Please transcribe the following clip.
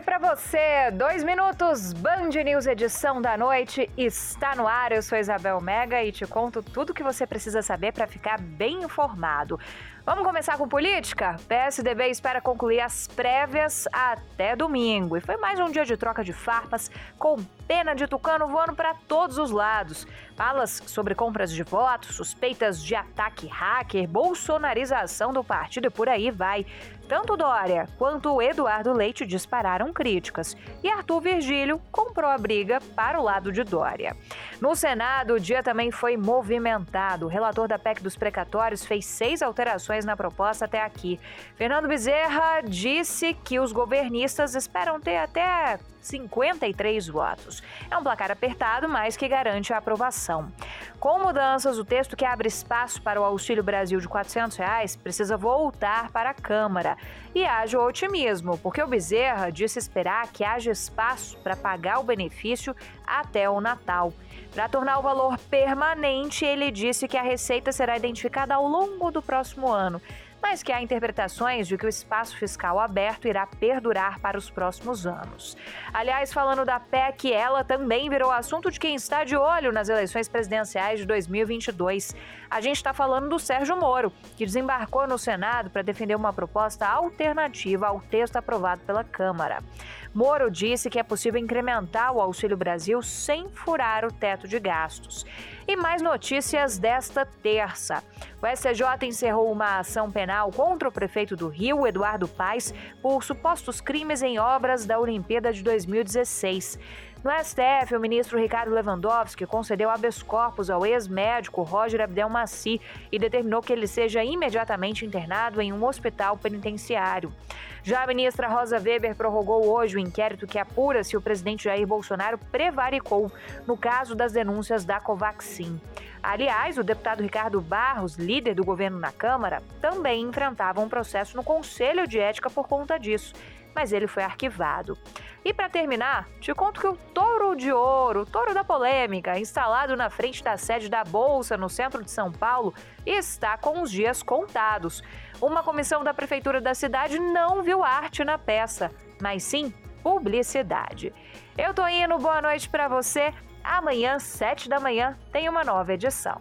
Oi pra você, dois minutos, Band News edição da noite está no ar. Eu sou Isabel Mega e te conto tudo que você precisa saber para ficar bem informado. Vamos começar com política? PSDB espera concluir as prévias até domingo. E foi mais um dia de troca de farpas, com pena de tucano voando para todos os lados. Falas sobre compras de votos, suspeitas de ataque hacker, bolsonarização do partido e por aí vai. Tanto Dória quanto Eduardo Leite dispararam críticas. E Arthur Virgílio comprou a briga para o lado de Dória. No Senado, o dia também foi movimentado. O relator da PEC dos precatórios fez seis alterações na proposta até aqui. Fernando Bezerra disse que os governistas esperam ter até 53 votos. É um placar apertado, mas que garante a aprovação. Com mudanças, o texto que abre espaço para o Auxílio Brasil de 400 reais precisa voltar para a Câmara. E haja otimismo, porque o Bezerra disse esperar que haja espaço para pagar o benefício até o Natal. Para tornar o valor permanente, ele disse que a receita será identificada ao longo do próximo ano mas que há interpretações de que o espaço fiscal aberto irá perdurar para os próximos anos. Aliás, falando da PEC, ela também virou assunto de quem está de olho nas eleições presidenciais de 2022. A gente está falando do Sérgio Moro, que desembarcou no Senado para defender uma proposta alternativa ao texto aprovado pela Câmara. Moro disse que é possível incrementar o Auxílio Brasil sem furar o teto de gastos. E mais notícias desta terça. O STJ encerrou uma ação penal contra o prefeito do Rio, Eduardo Paes, por supostos crimes em obras da Olimpíada de 2016. No STF, o ministro Ricardo Lewandowski concedeu habeas corpus ao ex-médico Roger Abdelmaci e determinou que ele seja imediatamente internado em um hospital penitenciário. Já a ministra Rosa Weber prorrogou hoje o inquérito que apura se o presidente Jair Bolsonaro prevaricou no caso das denúncias da Covaxin. Aliás, o deputado Ricardo Barros, líder do governo na Câmara, também enfrentava um processo no Conselho de Ética por conta disso mas ele foi arquivado. E para terminar, te conto que o Touro de Ouro, o Touro da Polêmica, instalado na frente da sede da Bolsa no centro de São Paulo, está com os dias contados. Uma comissão da prefeitura da cidade não viu arte na peça, mas sim publicidade. Eu tô indo, boa noite para você. Amanhã, sete da manhã, tem uma nova edição.